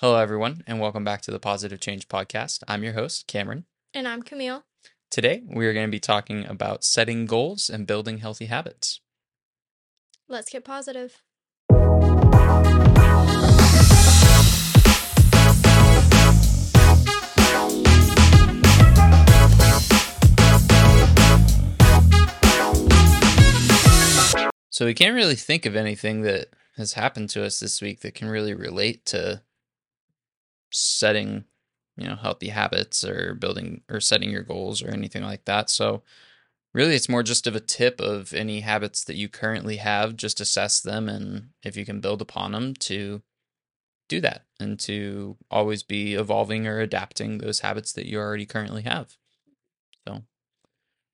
Hello, everyone, and welcome back to the Positive Change Podcast. I'm your host, Cameron. And I'm Camille. Today, we are going to be talking about setting goals and building healthy habits. Let's get positive. So, we can't really think of anything that has happened to us this week that can really relate to setting, you know, healthy habits or building or setting your goals or anything like that. So, really, it's more just of a tip of any habits that you currently have, just assess them and if you can build upon them to do that and to always be evolving or adapting those habits that you already currently have. So,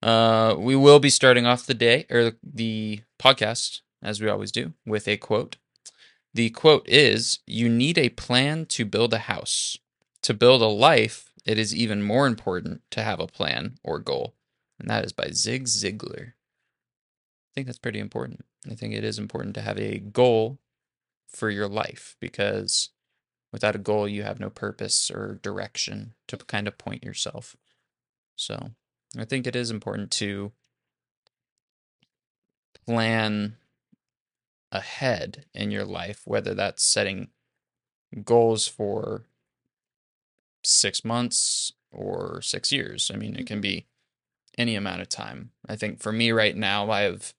uh, we will be starting off the day or the podcast, as we always do, with a quote. The quote is You need a plan to build a house. To build a life, it is even more important to have a plan or goal. And that is by Zig Ziglar. I think that's pretty important. I think it is important to have a goal for your life because without a goal, you have no purpose or direction to kind of point yourself. So I think it is important to plan ahead in your life, whether that's setting goals for six months or six years. I mean, it can mm-hmm. be any amount of time. I think for me right now, I have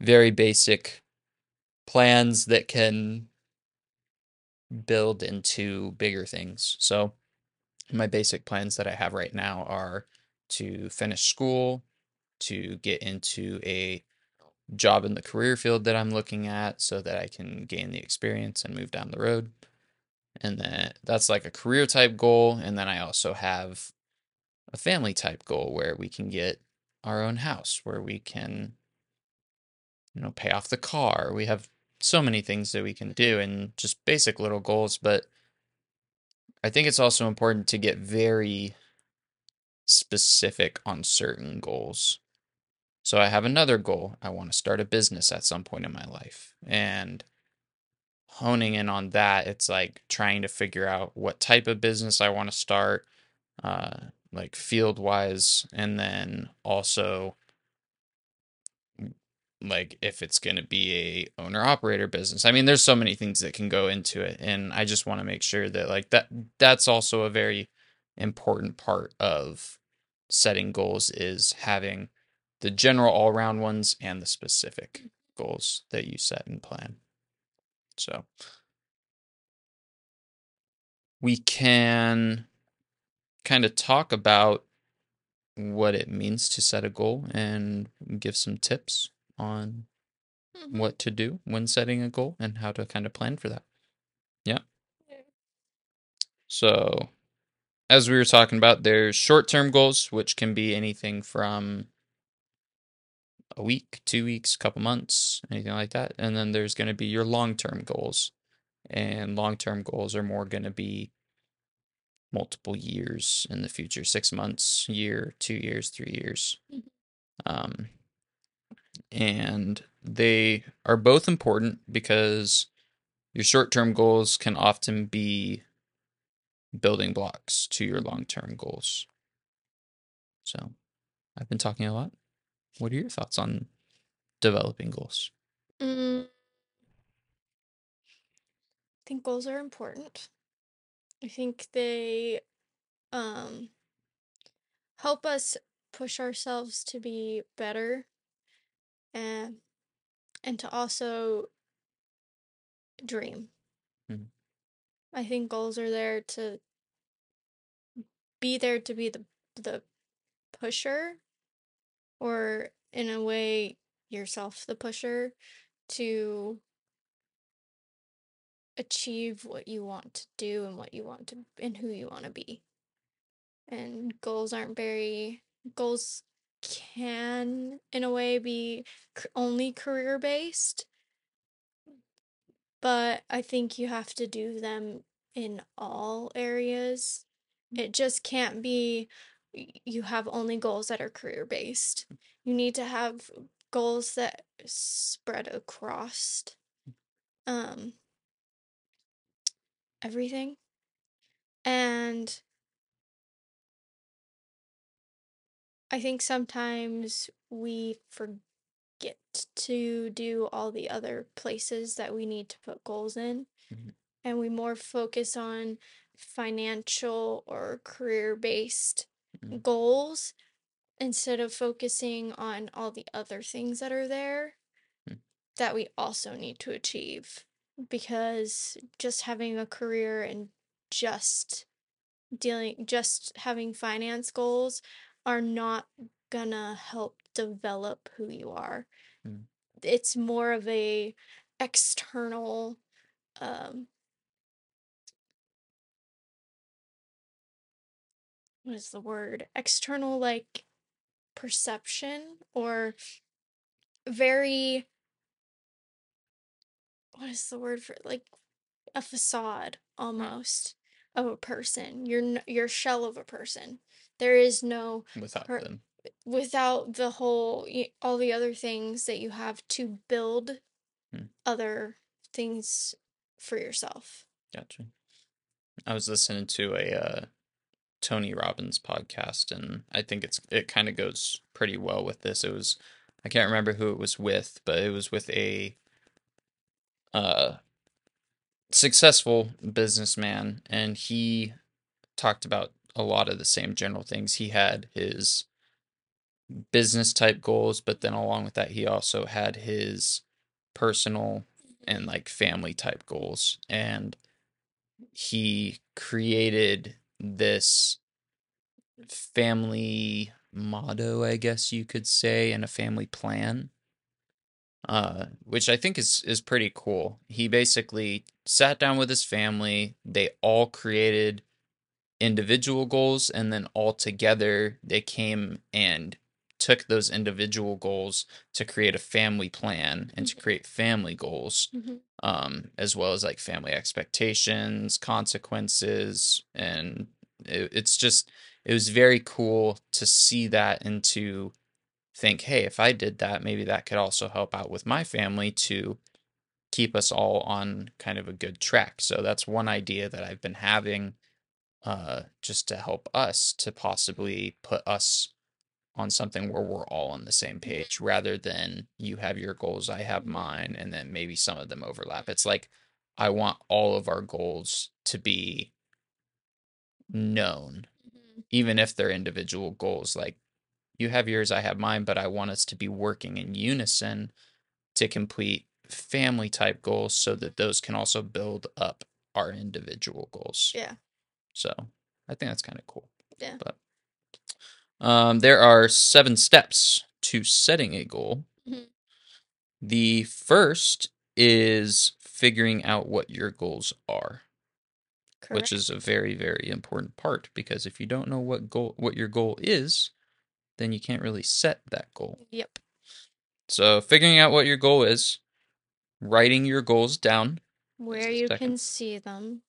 very basic plans that can build into bigger things. So, my basic plans that I have right now are to finish school, to get into a job in the career field that I'm looking at so that I can gain the experience and move down the road. And then that's like a career type goal. And then I also have a family type goal where we can get our own house, where we can, you know, pay off the car. We have so many things that we can do and just basic little goals. But I think it's also important to get very specific on certain goals. So I have another goal. I want to start a business at some point in my life. And honing in on that, it's like trying to figure out what type of business I want to start, uh, like field wise, and then also like if it's going to be a owner operator business. I mean, there's so many things that can go into it and I just want to make sure that like that that's also a very important part of setting goals is having the general all round ones and the specific goals that you set and plan. So we can kind of talk about what it means to set a goal and give some tips on Mhm. what to do when setting a goal and how to kind of plan for that. Yeah. So, as we were talking about, there's short term goals, which can be anything from a week, two weeks, couple months, anything like that. And then there's going to be your long term goals. And long term goals are more going to be multiple years in the future six months, year, two years, three years. Mhm. Um, and they are both important because your short term goals can often be building blocks to your long term goals. So, I've been talking a lot. What are your thoughts on developing goals? Mm. I think goals are important. I think they um help us push ourselves to be better and and to also dream. Mhm. I think goals are there to be there to be the the pusher or in a way yourself the pusher to achieve what you want to do and what you want to and who you want to be. And goals aren't very goals can in a way be only career based, but I think you have to do them in all areas. It just can't be you have only goals that are career based. You need to have goals that spread across um everything. And I think sometimes we forget to do all the other places that we need to put goals in. Mhm. And we more focus on financial or career based. Goals instead of focusing on all the other things that are there Mm. that we also need to achieve. Because just having a career and just dealing, just having finance goals are not gonna help develop who you are. Mm. It's more of a external um what is the word? External like perception or very what is the word for like a facade almost of a person. You're your shell of a person. There is no Without per- them. without the whole all the other things that you have to build Hmm. other things for yourself. Gotcha. I was listening to a uh, Tony Robbins podcast, and I think it's it kind of goes pretty well with this. It was I can't remember who it was with, but it was with a uh successful businessman, and he talked about a lot of the same general things. He had his business type goals, but then along with that, he also had his personal and like family type goals. And he created this family motto, I guess you could say, and a family plan. Uh, which I think is is pretty cool. He basically sat down with his family. They all created individual goals, and then all together they came and took those individual goals to create a family plan and to Mhm. create family goals Mhm. um, as well as like family expectations, consequences, and it, it's just it was very cool to see that and to think, hey, if I did that, maybe that could also help out with my family to keep us all on kind of a good track. So that's one idea that I've been having uh, just to help us to possibly put us on something where we're all on the same page rather than you have your goals, I have mine, and then maybe some of them overlap. It's like I want all of our goals to be known, Mhm. even if they're individual goals. Like you have yours, I have mine, but I want us to be working in unison to complete family type goals so that those can also build up our individual goals. Yeah. So I think that's kind of cool. Yeah. But um, there are seven steps to setting a goal. Mhm. The first is figuring out what your goals are, Correct. which is a very, very important part because if you don't know what goal what your goal is, then you can't really set that goal. Yep. So figuring out what your goal is, writing your goals down. Where you second. can see them.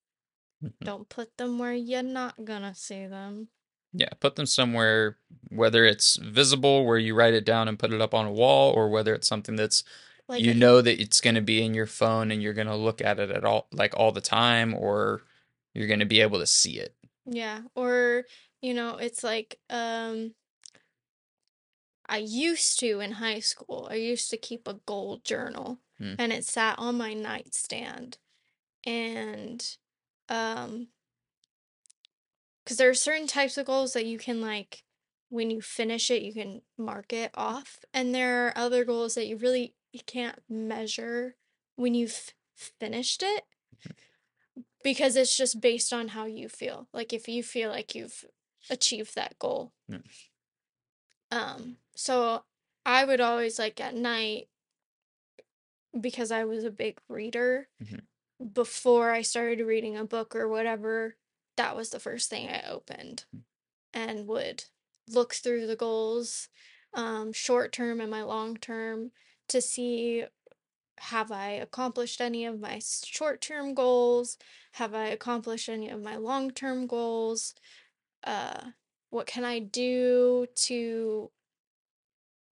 Mhm. Don't put them where you're not gonna see them. Yeah, put them somewhere, whether it's visible where you write it down and put it up on a wall, or whether it's something that's Like you know that it's going to be in your phone and you're going to look at it at all like all the time or you're going to be able to see it Yeah, or you know, it's like um I used to in high school. I used to keep a goal journal Hmm. and it sat on my nightstand. And um cuz there are certain types of goals that you can like when you finish it, you can mark it off, and there are other goals that you really you can't measure when you've finished it because it's just based on how you feel. Like if you feel like you've achieved that goal. Hmm. Um, so I would always like at night because I was a big reader Mhm. before I started reading a book or whatever, that was the first thing I opened and would look through the goals, um, short term and my long term to see have I accomplished any of my short term goals? Have I accomplished any of my long term goals? Uh, what can I do to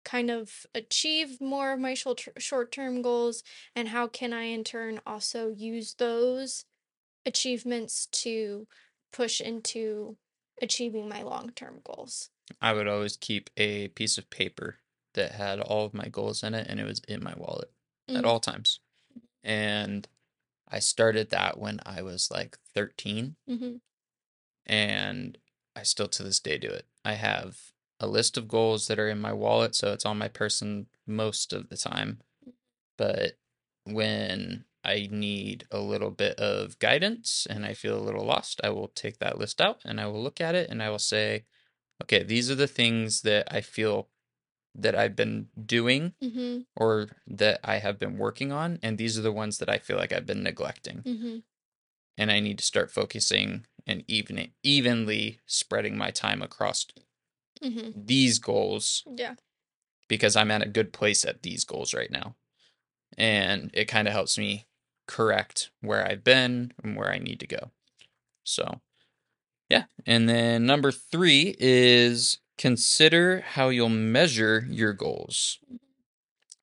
kind of achieve more of my short term goals? And how can I in turn also use those achievements to push into achieving my long-term goals. I would always keep a piece of paper that had all of my goals in it and it was in my wallet at Mhm. all times. And I started that when I was like 13 Mhm. and I still to this day do it. I have a list of goals that are in my wallet, so it's on my person most of the time. But when I need a little bit of guidance and I feel a little lost, I will take that list out and I will look at it and I will say, okay, these are the things that I feel that I've been doing Mhm. or that I have been working on, and these are the ones that I feel like I've been neglecting. Mhm. And I need to start focusing and even evenly spreading my time across Mhm. these goals Yeah. because I'm at a good place at these goals right now. And it kind of helps me correct where I've been and where I need to go. So, yeah. And then number three is consider how you'll measure your goals.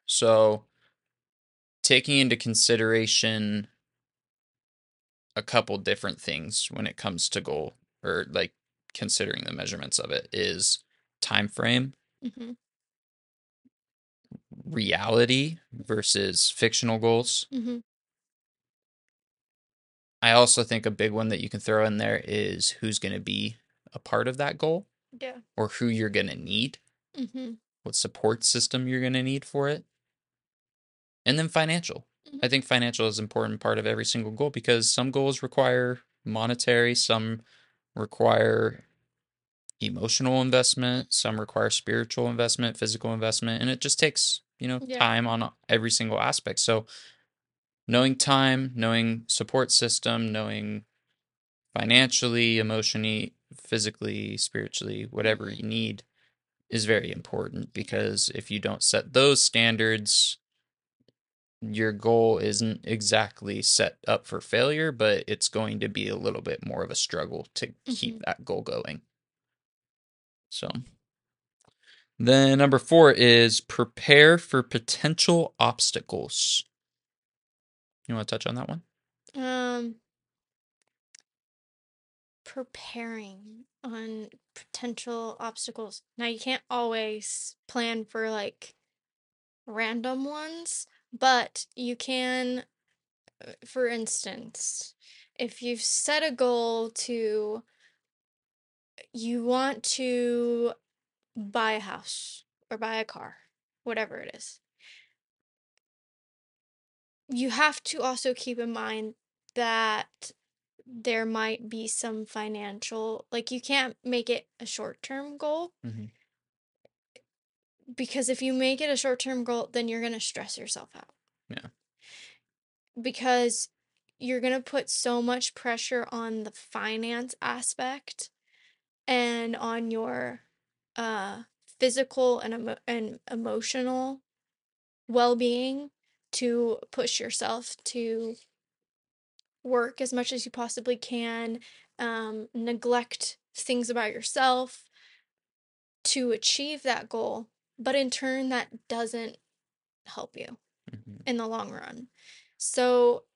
So, taking into consideration a couple different things when it comes to goal or like considering the measurements of it is time frame Mhm. reality versus fictional goals. Mhm. I also think a big one that you can throw in there is who's going to be a part of that goal Yeah. or who you're going to need, Mhm. what support system you're going to need for it. And then financial. I Mhm. think financial is an important part of every single goal because some goals require monetary, some require emotional investment, some require spiritual investment, physical investment, and it just takes, you know, Yeah. time on every single aspect. So knowing time, knowing support system, knowing financially, emotionally, physically, spiritually, whatever you need is very important because if you don't set those standards, your goal isn't exactly set up for failure, but it's going to be a little bit more of a struggle to keep Mhm. that goal going. So, then number four is prepare for potential obstacles. You want to touch on that one? Um preparing on potential obstacles. Now you can't always plan for like random ones, but you can uh, for instance, if you've set a goal to you want to buy a house or buy a car, whatever it is. You have to also keep in mind that there might be some financial, like you can't make it a short-term goal Mhm. because if you make it a short-term goal, then you're going to stress yourself out. Yeah. Because you're going to put so much pressure on the finance aspect and on your uh physical and emo- and emotional well-being to push yourself to work as much as you possibly can, um, neglect things about yourself to achieve that goal, but in turn, that doesn't help you Mhm. in the long run. So,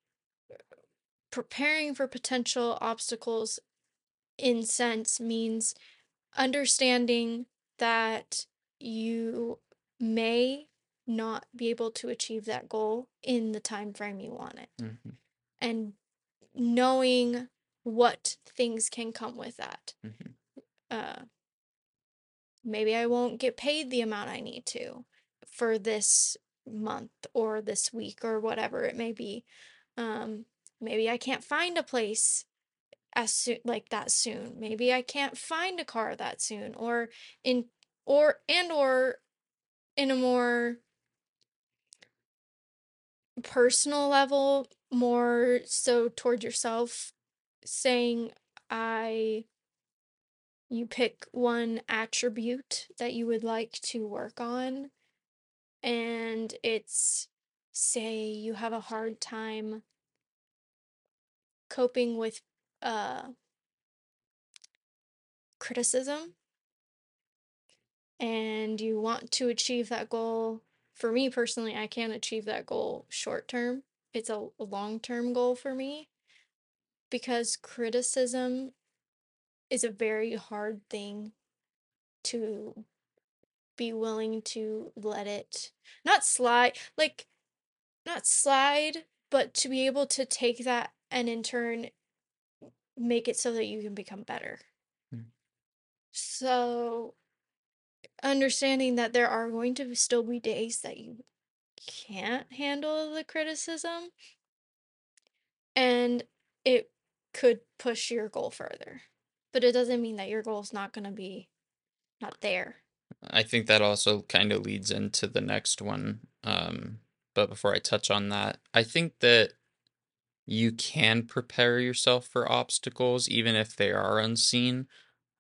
preparing for potential obstacles in sense means understanding that you may not be able to achieve that goal in the time frame you want it Mhm. and knowing what things can come with that Mhm. uh maybe i won't get paid the amount i need to for this month or this week or whatever it may be um maybe i can't find a place as soon like that soon maybe i can't find a car that soon or in or and or in a more personal level more so toward yourself saying i you pick one attribute that you would like to work on and it's say you have a hard time coping with uh criticism and you want to achieve that goal for me personally i can't achieve that goal short term it's a long term goal for me because criticism is a very hard thing to be willing to let it not slide like not slide but to be able to take that and in turn make it so that you can become better Mm. so understanding that there are going to still be days that you can't handle the criticism and it could push your goal further but it doesn't mean that your goal is not going to be not there I think that also kind of leads into the next one. Um, but before I touch on that, I think that you can prepare yourself for obstacles even if they are unseen.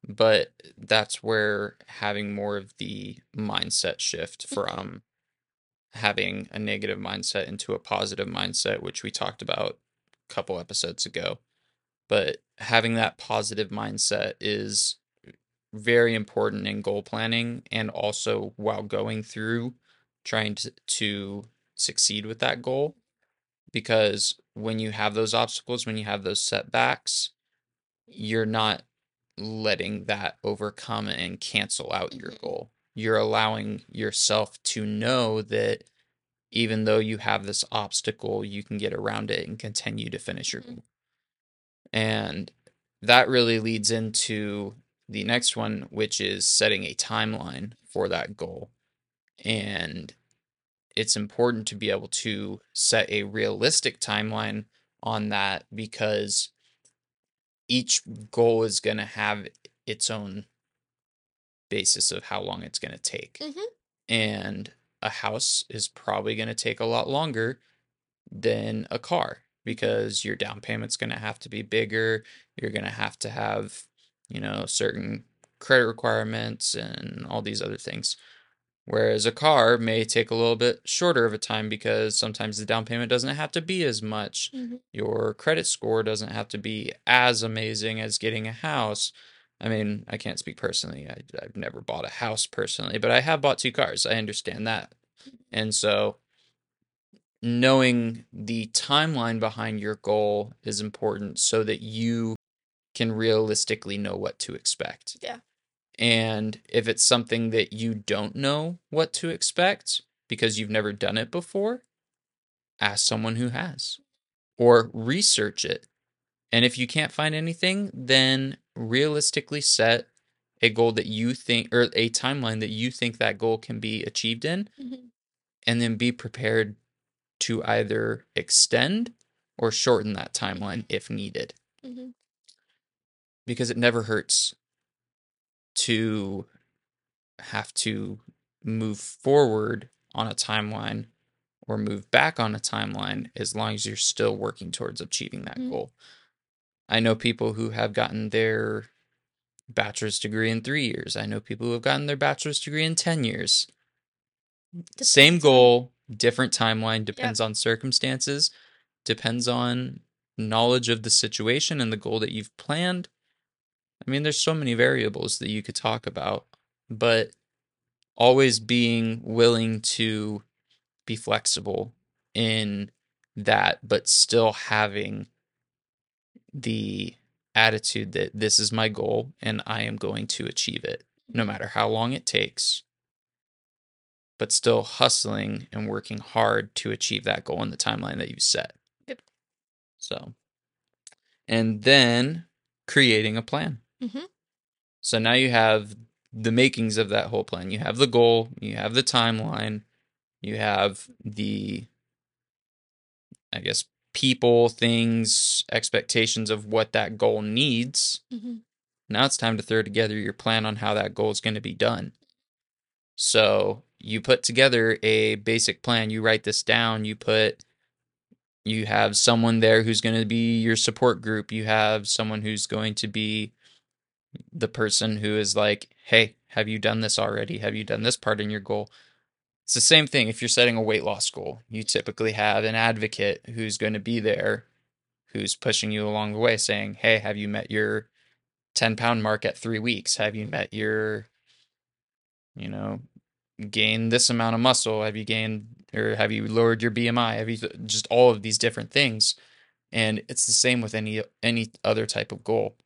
But that's where having more of the mindset shift mm-hmm. from having a negative mindset into a positive mindset, which we talked about a couple episodes ago. But having that positive mindset is very important in goal planning and also while going through trying to, to succeed with that goal. Because when you have those obstacles, when you have those setbacks, you're not letting that overcome and cancel out your Mhm. goal. You're allowing yourself to know that even though you have this obstacle, you can get around it and continue to finish your Mhm. goal. And that really leads into the next one, which is setting a timeline for that goal. And it's important to be able to set a realistic timeline on that because each goal is going to have its own basis of how long it's going to take. Mhm. And a house is probably going to take a lot longer than a car because your down payment's going to have to be bigger. You're going to have to have, you know, certain credit requirements and all these other things. Whereas a car may take a little bit shorter of a time because sometimes the down payment doesn't have to be as much. Mhm. Your credit score doesn't have to be as amazing as getting a house. I mean, I can't speak personally. I, I've never bought a house personally, but I have bought two cars. I understand that. And so knowing the timeline behind your goal is important so that you can realistically know what to expect. Yeah. And if it's something that you don't know what to expect because you've never done it before, ask someone who has or research it. And if you can't find anything, then realistically set a goal that you think or a timeline that you think that goal can be achieved in Mhm. and then be prepared to either extend or shorten that timeline if needed Mhm. because it never hurts to have to move forward on a timeline or move back on a timeline as long as you're still working towards achieving that Mhm. goal. I know people who have gotten their bachelor's degree in three years. I know people who have gotten their bachelor's degree in 10 years. Same Depends on- goal, different timeline, depends on circumstances, depends on knowledge of the situation and the goal that you've planned. I mean, there's so many variables that you could talk about, but always being willing to be flexible in that, but still having the attitude that this is my goal and I am going to achieve it, no matter how long it takes, but still hustling and working hard to achieve that goal in the timeline that you've set. Yep. So, and then creating a plan. Mhm. So now you have the makings of that whole plan. You have the goal, you have the timeline, you have the, I guess, people, things, expectations of what that goal needs. Mhm. Now it's time to throw together your plan on how that goal is going to be done. So you put together a basic plan, you write this down, you put, you have someone there who's going to be your support group, you have someone who's going to be the person who is like, hey, have you done this already? Have you done this part in your goal? It's the same thing if you're setting a weight loss goal. You typically have an advocate who's going to be there, who's pushing you along the way, saying, hey, have you met your 10 pound mark at three weeks? Have you met your, you know, gained this amount of muscle? Have you gained, or have you lowered your BMI? Have you just all of these different things? And it's the same with any any other type of goal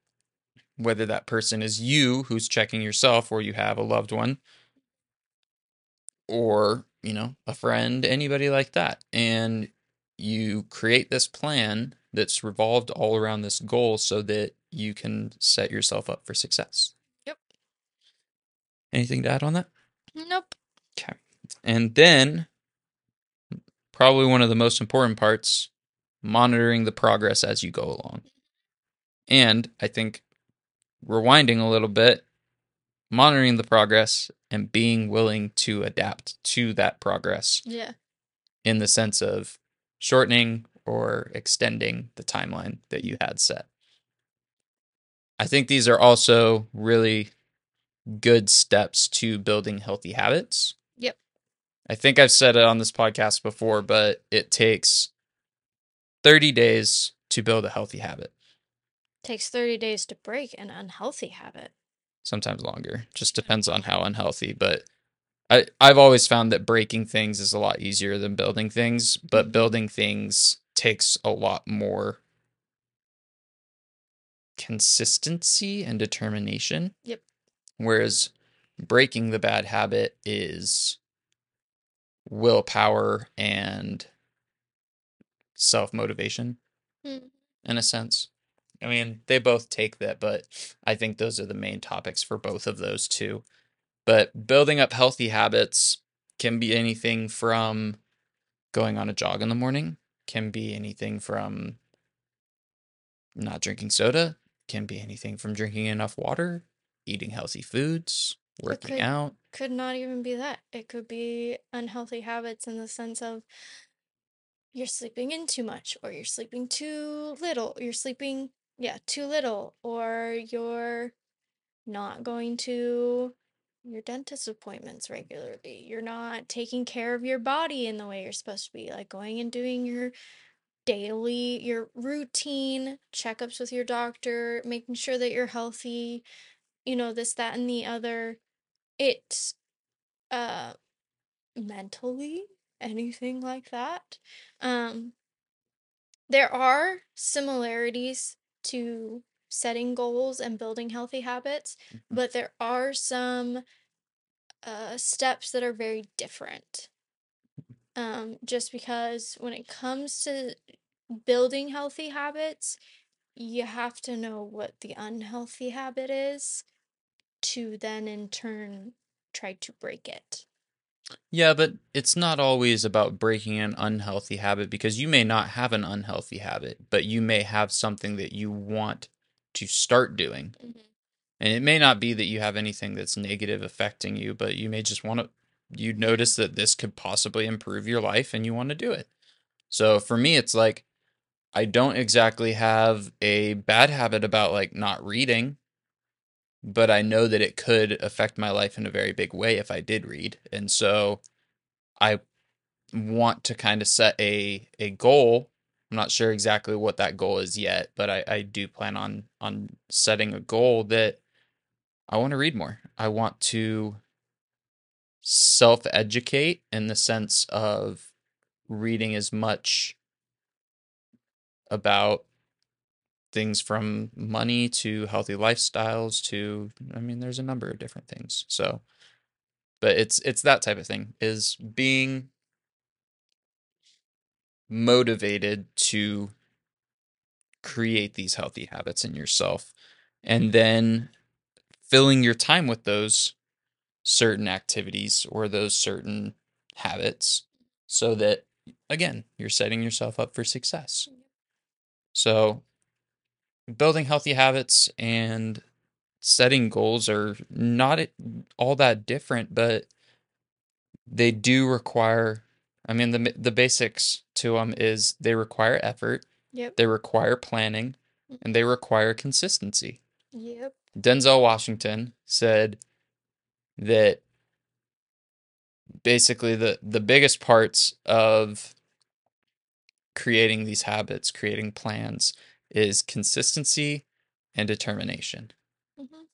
whether that person is you who's checking yourself or you have a loved one or, you know, a friend, anybody like that. And you create this plan that's revolved all around this goal so that you can set yourself up for success. Yep. Anything to add on that? Nope. Okay. And then, probably one of the most important parts monitoring the progress as you go along. And I think rewinding a little bit, monitoring the progress and being willing to adapt to that progress Yeah. in the sense of shortening or extending the timeline that you had set. I think these are also really good steps to building healthy habits. Yep. I think I've said it on this podcast before, but it takes 30 days to build a healthy habit, Takes 30 days to break an unhealthy habit. sometimes longer. Just depends on how unhealthy, but I, I've always found that breaking things is a lot easier than building things, but Mhm. building things takes a lot more consistency and determination. Yep. Whereas breaking the bad habit is willpower and self motivation Mm. in a sense. I mean, they both take that, but I think those are the main topics for both of those two. But building up healthy habits can be anything from going on a jog in the morning, can be anything from not drinking soda, can be anything from drinking enough water, eating healthy foods, working Okay. out. Could not even be that. It could be unhealthy habits in the sense of you're sleeping in too much, or you're sleeping too little, you're sleeping, yeah, too little, or you're not going to your dentist appointments regularly. You're not taking care of your body in the way you're supposed to be, like going and doing your daily, your routine checkups with your doctor, making sure that you're healthy, you know, this, that, and the other. It, uh, mentally, anything like that. Um, there are similarities to setting goals and building healthy habits, Mhm. but there are some uh, steps that are very different. Um, just because when it comes to building healthy habits, you have to know what the unhealthy habit is to then in turn try to break it. Yeah, but it's not always about breaking an unhealthy habit because you may not have an unhealthy habit, but you may have something that you want to start doing. Mhm. And it may not be that you have anything that's negative affecting you, but you may just want to, you notice that this could possibly improve your life and you want to do it. So for me, it's like, I don't exactly have a bad habit about like not reading, but I know that it could affect my life in a very big way if I did read. And so I want to kind of set a a goal. I'm not sure exactly what that goal is yet, but I, I do plan on on setting a goal that I want to read more. I want to self educate in the sense of reading as much about things from money to healthy lifestyles to I mean there's a number of different things. So but it's it's that type of thing is being motivated to create these healthy habits in yourself and then filling your time with those certain activities or those certain habits so that again you're setting yourself up for success so building healthy habits and setting goals are not all that different but they do require i mean the the basics to them is they require effort Yep. they require planning mm. and they require consistency Yep. Denzel Washington said that basically the the biggest parts of creating these habits, creating plans is consistency and determination. hmm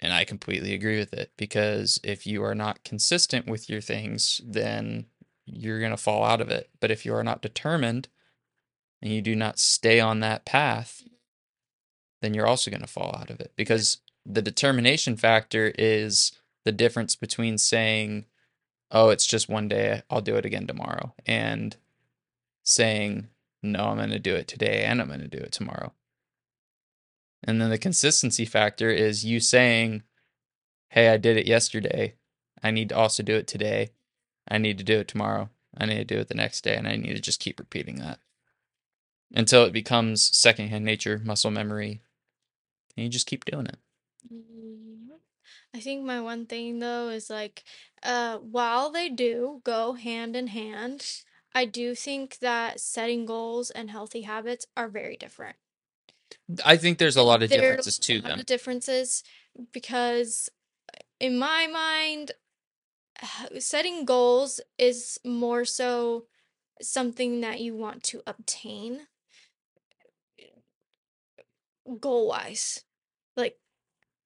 And I completely agree with it because if you are not consistent with your things, then you're going to fall out of it. But if you are not determined and you do not stay on that path, then you're also going to fall out of it because the determination factor is the difference between saying, oh, it's just one day, I'll do it again tomorrow, and saying, no, I'm going to do it today and I'm going to do it tomorrow. And then the consistency factor is you saying, hey, I did it yesterday. I need to also do it today. I need to do it tomorrow. I need to do it the next day. And I need to just keep repeating that until it becomes secondhand nature, muscle memory. And you just keep doing it. Mhm. I think my one thing though is like, uh, while they do go hand in hand, I do think that setting goals and healthy habits are very different. I think there's a lot of There's differences a to lot them. of differences because uh, in my mind, setting goals is more so something that you want to obtain uh, goal wise, like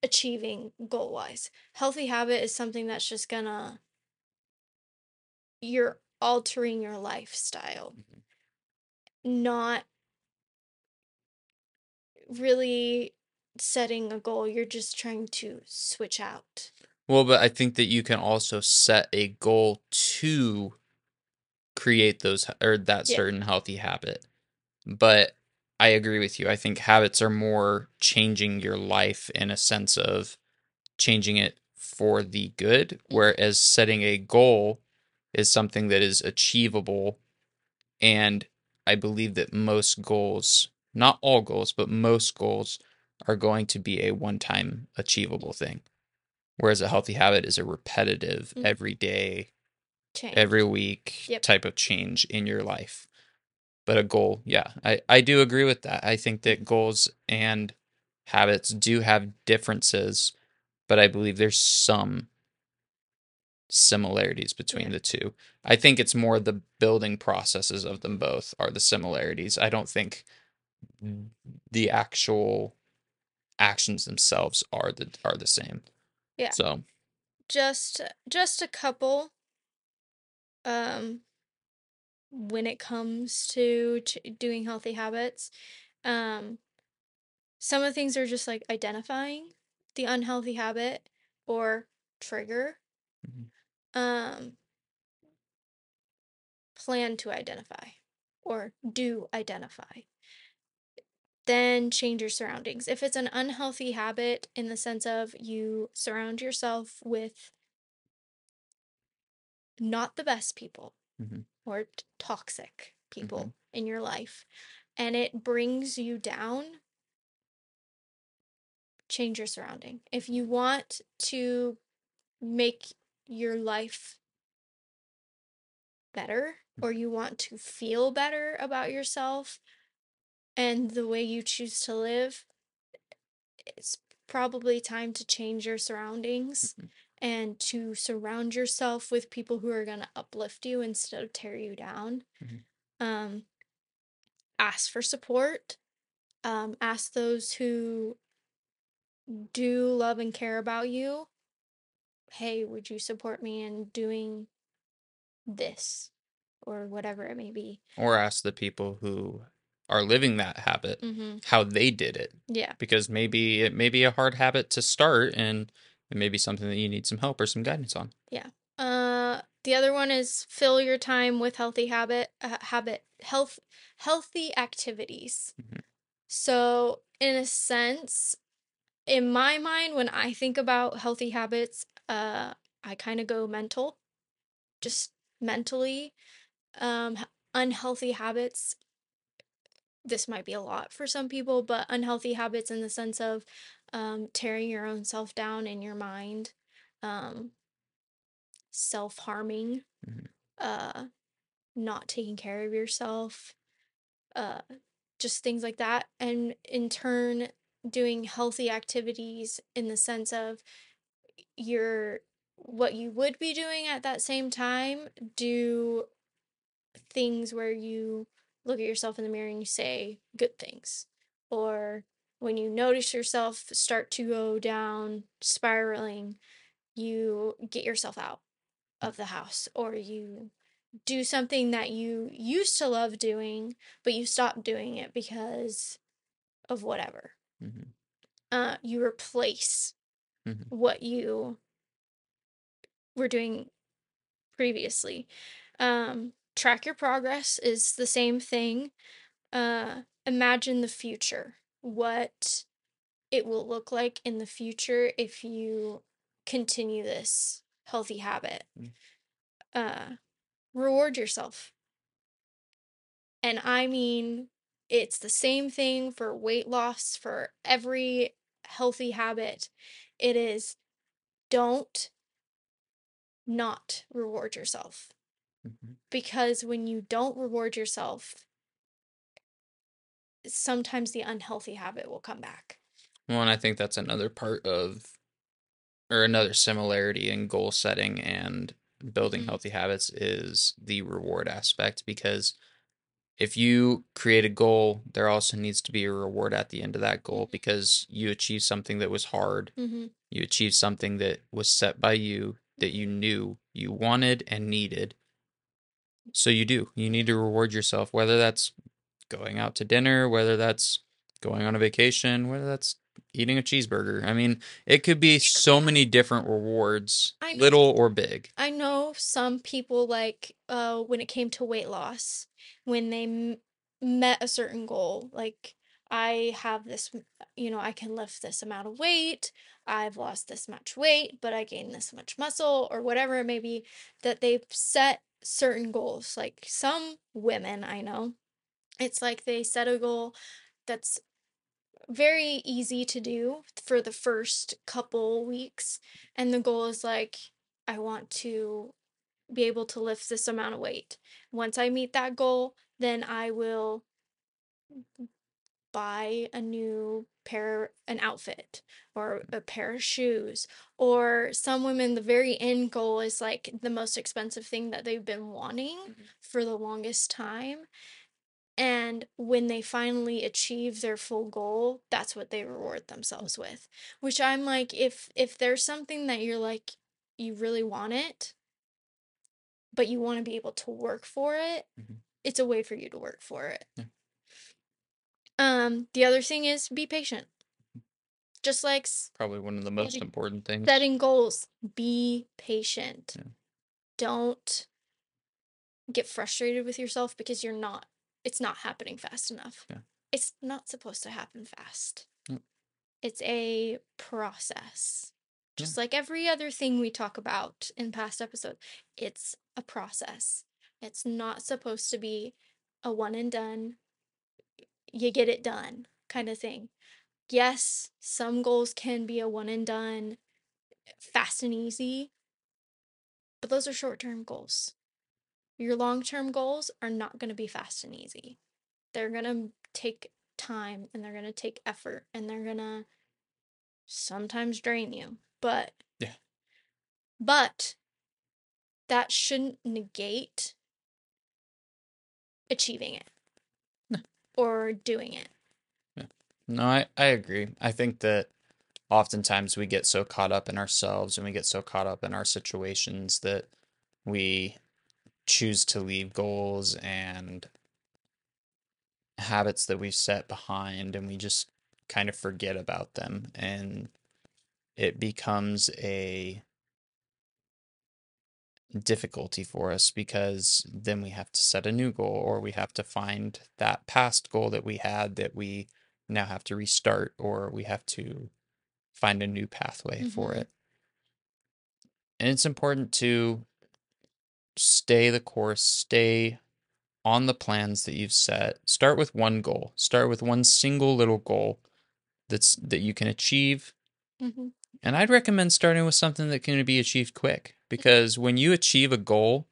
achieving goal wise. Healthy habit is something that's just gonna, you're altering your lifestyle, mm-hmm. not really setting a goal. You're just trying to switch out. Well, but I think that you can also set a goal to create those or that Yeah. certain healthy habit. But I agree with you. I think habits are more changing your life in a sense of changing it for the good, mm-hmm. whereas setting a goal is something that is achievable. And I believe that most goals, not all goals, but most goals are going to be a one time achievable thing. Whereas a healthy habit is a repetitive, Mhm. everyday, Change. every week Yep. type of change in your life. But a goal, yeah, I, I do agree with that. I think that goals and habits do have differences, but I believe there's some similarities between Yeah. the two. I think it's more the building processes of them both are the similarities. I don't think the actual actions themselves are the are the same. Yeah. So just just a couple um when it comes to ch- doing healthy habits um some of the things are just like identifying the unhealthy habit or trigger Mhm. Um plan to identify or do identify then change your surroundings if it's an unhealthy habit in the sense of you surround yourself with not the best people Mhm. or t- toxic people in your life and it brings you down, change your surrounding. If you want to make your life better or you want to feel better about yourself and the way you choose to live, it's probably time to change your surroundings Mhm. and to surround yourself with people who are going to uplift you instead of tear you down. Mhm. Um, ask for support. Um, ask those who do love and care about you. Hey, would you support me in doing this or whatever it may be? or ask the people who are living that habit Mm-hmm. how they did it Yeah. because maybe it may be a hard habit to start and it may be something that you need some help or some guidance on. Yeah. Uh, the other one is fill your time with healthy habit, uh, habit, health, healthy activities. Mhm. So, in a sense, in my mind, when I think about healthy habits, uh, I kind of go mental, just mentally. Um, unhealthy habits. This might be a lot for some people, but unhealthy habits in the sense of um, tearing your own self down in your mind, um, self harming, Mhm. uh, not taking care of yourself, uh, just things like that. And in turn, doing healthy activities in the sense of your what you would be doing at that same time, do things where you look at yourself in the mirror and you say good things. Or when you notice yourself start to go down spiraling, you get yourself out of the house or you do something that you used to love doing, but you stopped doing it because of whatever. Mhm. Uh, you replace Mhm. what you were doing previously. Um, track your progress is the same thing. Uh, imagine the future, what it will look like in the future if you continue this healthy habit. Mm. Uh, reward yourself. And I mean, it's the same thing for weight loss, for every healthy habit. It is don't not reward yourself. Mhm. Because when you don't reward yourself, sometimes the unhealthy habit will come back. Well, and I think that's another part of, or another similarity in goal setting and building Mhm. healthy habits is the reward aspect. Because if you create a goal, there also needs to be a reward at the end of that goal Mhm. because you achieved something that was hard. Mm-hmm. You achieved something that was set by you that you knew you wanted and needed. So you do. You need to reward yourself, whether that's going out to dinner, whether that's going on a vacation, whether that's eating a cheeseburger. I mean, it could be so many different rewards, I know. little or big. I know some people like uh when it came to weight loss, when they m- met a certain goal, like I have this, you know, I can lift this amount of weight, I've lost this much weight, but I gained this much muscle or whatever it may be, that they've set certain goals. Like some women I know, it's like they set a goal that's very easy to do for the first couple weeks and the goal is like I want to be able to lift this amount of weight. Once I meet that goal, then I will buy a new pair, an outfit, or a pair of shoes. Or some women, the very end goal is like the most expensive thing that they've been wanting Mhm. for the longest time. And when they finally achieve their full goal, that's what they reward themselves with. Which I'm like, if if there's something that you're like, you really want it, but you want to be able to work for it, Mhm. it's a way for you to work for it. Yeah. Um, the other thing is be patient. Just like Probably one of the most Setting- important things. setting goals, be patient. Yeah. Don't get frustrated with yourself because you're not it's not happening fast enough. Yeah. It's not supposed to happen fast. It's a process. Yeah. Just like every other thing we talk about in past episodes, it's a process. It's not supposed to be a one and done, you get it done kind of thing. Yes, some goals can be a one and done, fast and easy, but those are short term goals. Your long term goals are not going to be fast and easy. They're going to take time and they're going to take effort and they're going to sometimes drain you. But, Yeah. but that shouldn't negate achieving it No. or doing it. Yeah. No, I, I agree. I think that oftentimes we get so caught up in ourselves and we get so caught up in our situations that we choose to leave goals and habits that we've set behind and we just kind of forget about them and it becomes a difficulty for us because then we have to set a new goal or we have to find that past goal that we had that we now have to restart or we have to find a new pathway for Mhm. it. And it's important to stay the course, stay on the plans that you've set. Start with one goal. Start with one single little goal that's that you can achieve Mm-hmm. and I'd recommend starting with something that can be achieved quick because when you achieve a goal,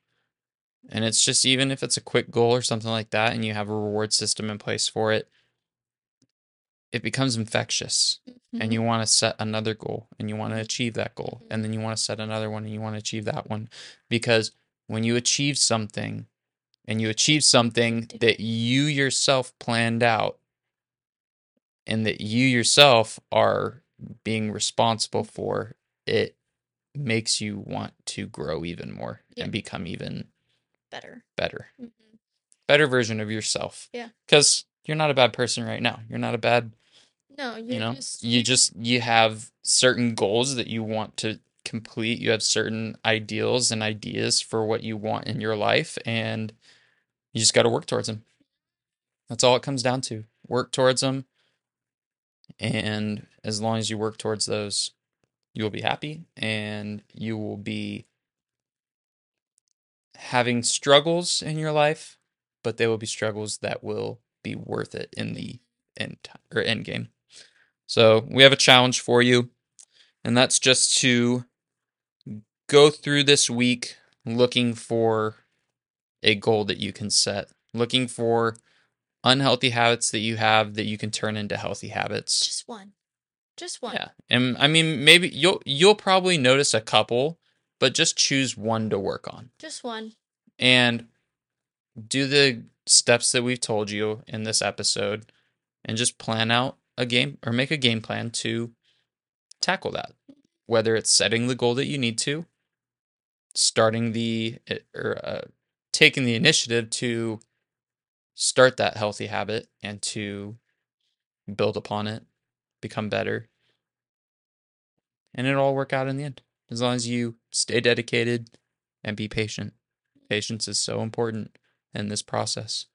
and it's just even if it's a quick goal or something like that, and you have a reward system in place for it, it becomes infectious. And you want to set another goal and you want to Mhm. achieve that goal. Mhm. And then you want to set another one and you want to achieve that one. Because when you achieve something and you achieve something that you yourself planned out and that you yourself are being responsible for, it makes you want to grow even more Yeah. and become even better. better. Mm-hmm. Better version of yourself. Yeah. Because you're not a bad person right now. You're not a bad No, you know just you just you have certain goals that you want to complete. You have certain ideals and ideas for what you want in your life and you just got to work towards them that's all it comes down to. Work towards them and as long as you work towards those you will be happy and you will be having struggles in your life but they will be struggles that will be worth it in the end or end game. So we have a challenge for you, and that's just to go through this week looking for a goal that you can set, looking for unhealthy habits that you have that you can turn into healthy habits. just one. Just one. Yeah. And I mean maybe you'll you'll probably notice a couple, but just choose one to work on. Just one. And do the steps that we've told you in this episode and just plan out a game or make a game plan to tackle that. Whether it's setting the goal that you need to, starting the eh, or uh, taking the initiative to start that healthy habit and to build upon it, become better, and it'll all work out in the end as long as you stay dedicated and be patient. Patience is so important in this process.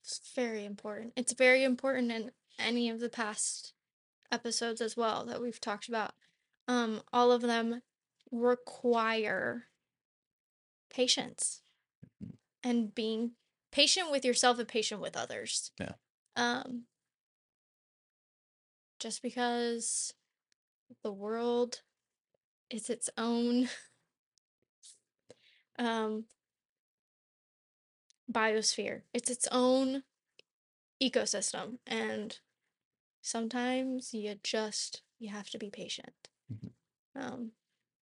It's very important. It's very important in any of the past episodes as well that we've talked about. Um, all of them require patience and being patient with yourself and patient with others. Yeah. Um, just because the world is its own um biosphere. It's its own ecosystem and sometimes you just you have to be patient. Mhm. Um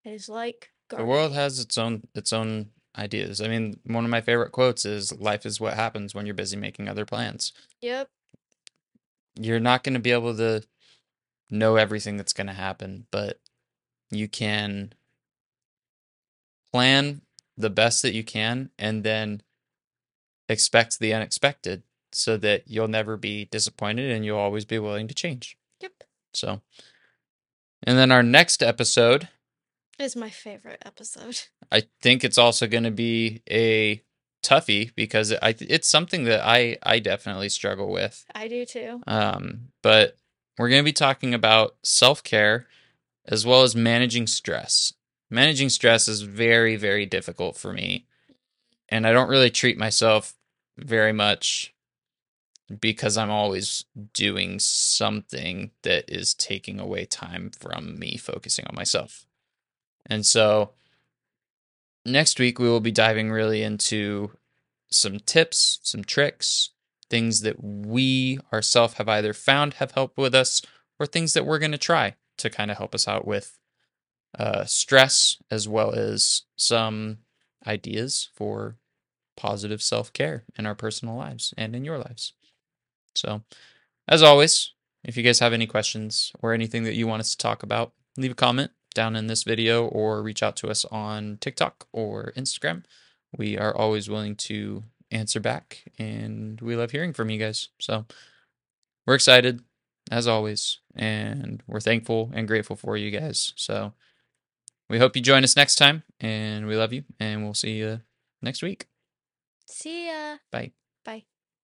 it is like The world has its own its own ideas. I mean, one of my favorite quotes is life is what happens when you're busy making other plans. Yep. You're not going to be able to know everything that's going to happen, but you can plan the best that you can and then expect the unexpected so that you'll never be disappointed and you'll always be willing to change. Yep. So, and then our next episode, Is my favorite episode. I think it's also going to be a toughie because I it's something that I I definitely struggle with. I do too. Um, but we're going to be talking about self care as well as managing stress. Managing stress is very, very difficult for me. And I don't really treat myself very much because I'm always doing something that is taking away time from me focusing on myself. And so next week we will be diving really into some tips, some tricks, things that we ourselves have either found have helped with us or things that we're going to try to kind of help us out with uh, stress as well as some ideas for positive self care in our personal lives and in your lives. So, as always, if you guys have any questions or anything that you want us to talk about, leave a comment down in this video or reach out to us on TikTok or Instagram. We are always willing to answer back and we love hearing from you guys. So, we're excited as always and we're thankful and grateful for you guys. So, we hope you join us next time and we love you and we'll see you next week. See ya. Bye.